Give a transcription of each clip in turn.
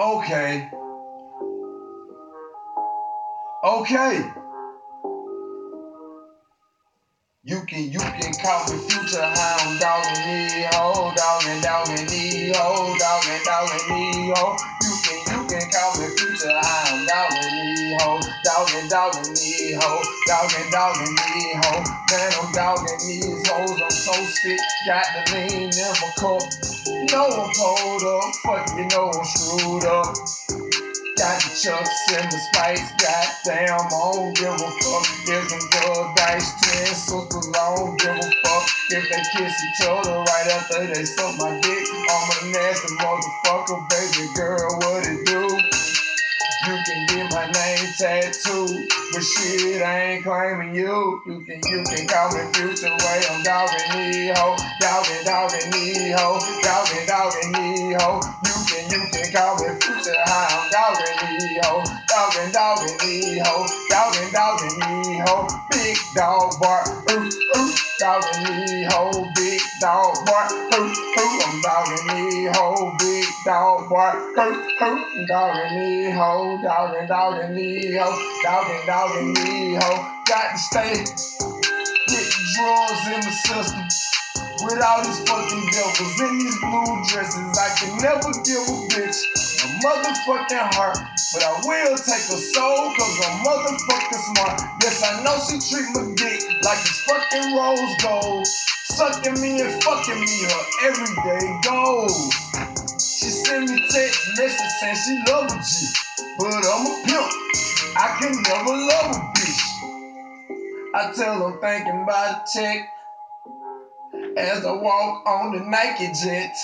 Okay. Okay. You can you can call me future hound dog and knee ho dog and dog and knee ho dog and dog and knee ho. You can you can call me future hound dog and knee ho dog and dog and knee ho dog and dog and knee ho. Man, I'm dogging these hoes. I'm. Got the lean in my cup. Know I'm pulled up. Fuck you know I'm screwed up. Got the chucks and the spice, goddamn, I don't give a fuck. There's some drug dice, twin sisters, I don't give a fuck. If they kiss each other right after they suck my dick, I'm a nasty motherfucker, baby girl, my name tattooed, but shit, I ain't claiming you. You can you can call me future way, I'm dogging me ho, dogging dogging me ho, dogging dogging me ho. You can you can call me future dogging dogging these ho, dogging dogging these ho. Big dog bark, ooh ooh, dogging these ho, big dog bark, ooh ooh. I'm dogging these ho, big dog bark, ooh ooh. Dogging these ho, dogging dogging these ho, dogging dogging these ho. Got to stay, get drugs in the system. With all these fucking devils in these blue dresses, I can never give a bitch a motherfucking heart. But I will take a soul, cause I'm motherfucking smart. Yes, I know she treat my dick like it's fucking rose gold. Sucking me and fucking me her everyday goals. She send me text messages saying she love a G, but I'm a pimp. I can never love a bitch. I tell them thinking about a check as I walk on the Nike jet.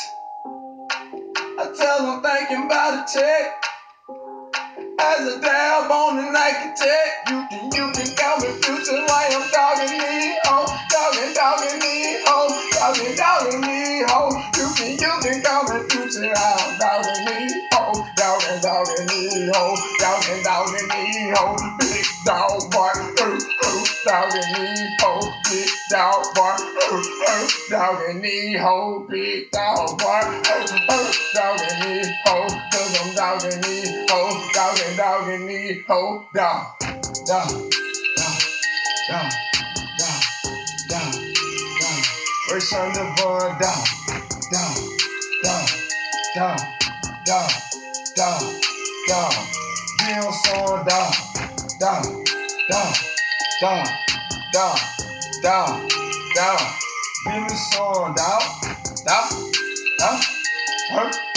Tell them thinking about a check. As I dab on the Nike tech. You can you can call me future like I'm dogging me ho, dogging dogging me ho, dogging dogging me ho. You can you can call me future. I'm dogging me ho, dogging dogging me ho, dogging dogging me ho. Big dog bark, ooh ooh, dogging me ho, big dog bark, ooh ooh, dogging me ho, big dog bark, ooh ooh, dogging me ho, cause I'm dogging me ho, dogging dogging me ho, dog, dog, dog, dog, dog, dog, dog. Fresh on the bun, dog, dog, dog, dog, dog, dog, dog. On song, dog, dog, dog, dog, dog, down, down. Bring the song down, down, down. Huh?